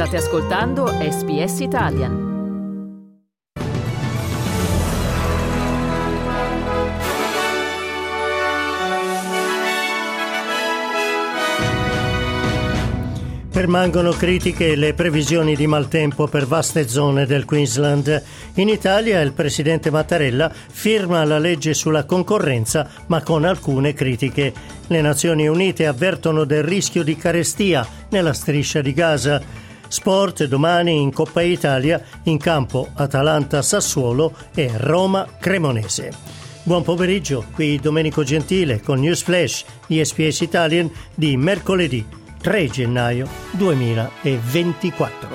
State ascoltando SBS Italian. Permangono critiche le previsioni di maltempo per vaste zone del Queensland. In Italia il presidente Mattarella firma la legge sulla concorrenza, ma con alcune critiche. Le Nazioni Unite avvertono del rischio di carestia nella striscia di Gaza. Sport domani in Coppa Italia, in campo Atalanta-Sassuolo e Roma-Cremonese. Buon pomeriggio, qui Domenico Gentile con News Flash ESPS Italian di mercoledì 3 gennaio 2024.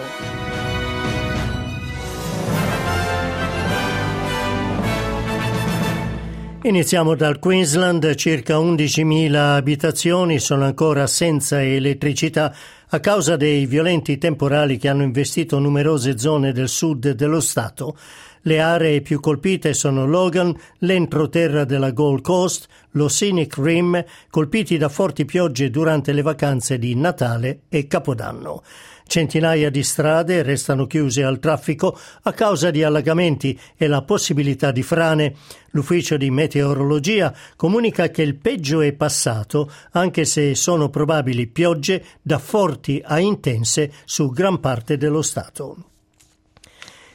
Iniziamo dal Queensland, circa 11.000 abitazioni sono ancora senza elettricità a causa dei violenti temporali che hanno investito numerose zone del sud dello Stato. Le aree più colpite sono Logan, l'entroterra della Gold Coast, lo Scenic Rim, colpiti da forti piogge durante le vacanze di Natale e Capodanno. Centinaia di strade restano chiuse al traffico a causa di allagamenti e la possibilità di frane. L'ufficio di meteorologia comunica che il peggio è passato, anche se sono probabili piogge da forti a intense su gran parte dello Stato.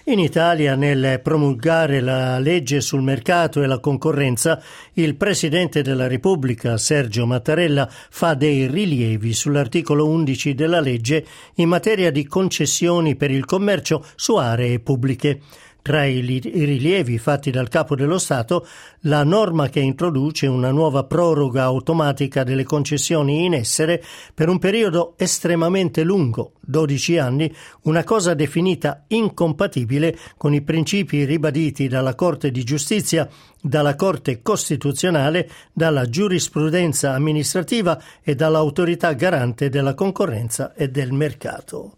In Italia, nel promulgare la legge sul mercato e la concorrenza, il Presidente della Repubblica, Sergio Mattarella, fa dei rilievi sull'articolo 11 della legge in materia di concessioni per il commercio su aree pubbliche. Tra i rilievi fatti dal Capo dello Stato, la norma che introduce una nuova proroga automatica delle concessioni in essere per un periodo estremamente lungo, 12 anni, una cosa definita incompatibile con i principi ribaditi dalla Corte di Giustizia, dalla Corte Costituzionale, dalla giurisprudenza amministrativa e dall'autorità garante della concorrenza e del mercato.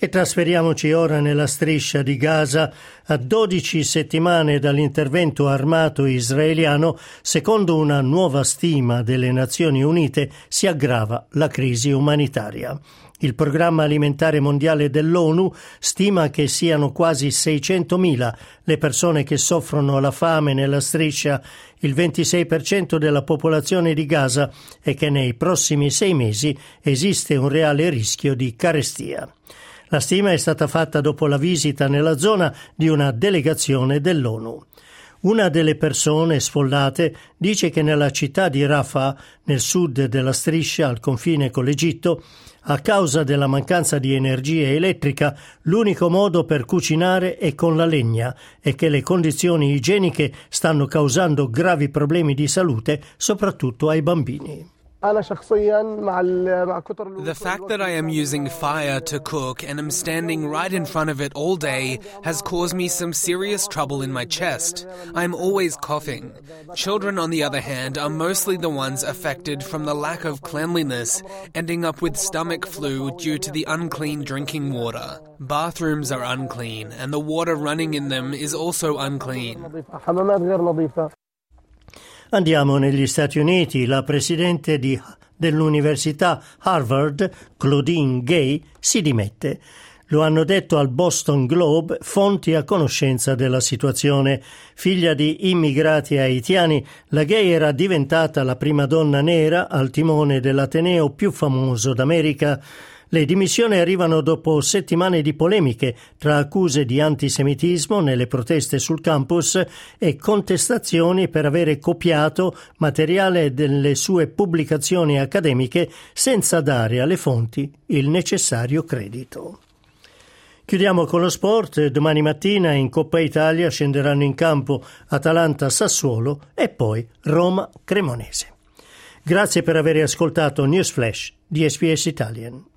E trasferiamoci ora nella striscia di Gaza. A 12 settimane dall'intervento armato israeliano, secondo una nuova stima delle Nazioni Unite, si aggrava la crisi umanitaria. Il programma alimentare mondiale dell'ONU stima che siano quasi 600.000 le persone che soffrono la fame nella striscia, il 26% della popolazione di Gaza e che nei prossimi sei mesi esiste un reale rischio di carestia. La stima è stata fatta dopo la visita nella zona di una delegazione dell'ONU. Una delle persone sfollate dice che nella città di Rafah, nel sud della striscia al confine con l'Egitto, a causa della mancanza di energia elettrica, l'unico modo per cucinare è con la legna e che le condizioni igieniche stanno causando gravi problemi di salute, soprattutto ai bambini. The fact that I am using fire to cook and am standing right in front of it all day has caused me some serious trouble in my chest. I am always coughing. Children, on the other hand, are mostly the ones affected from the lack of cleanliness, ending up with stomach flu due to the unclean drinking water. Bathrooms are unclean, and the water running in them is also unclean. Andiamo negli Stati Uniti. La presidente di, dell'Università Harvard, Claudine Gay, si dimette. Lo hanno detto al Boston Globe fonti a conoscenza della situazione. Figlia di immigrati haitiani, la Gay era diventata la prima donna nera al timone dell'Ateneo più famoso d'America. Le dimissioni arrivano dopo settimane di polemiche tra accuse di antisemitismo nelle proteste sul campus e contestazioni per avere copiato materiale delle sue pubblicazioni accademiche senza dare alle fonti il necessario credito. Chiudiamo con lo sport. Domani mattina in Coppa Italia scenderanno in campo Atalanta-Sassuolo e poi Roma-Cremonese. Grazie per aver ascoltato News Flash di SPS Italian.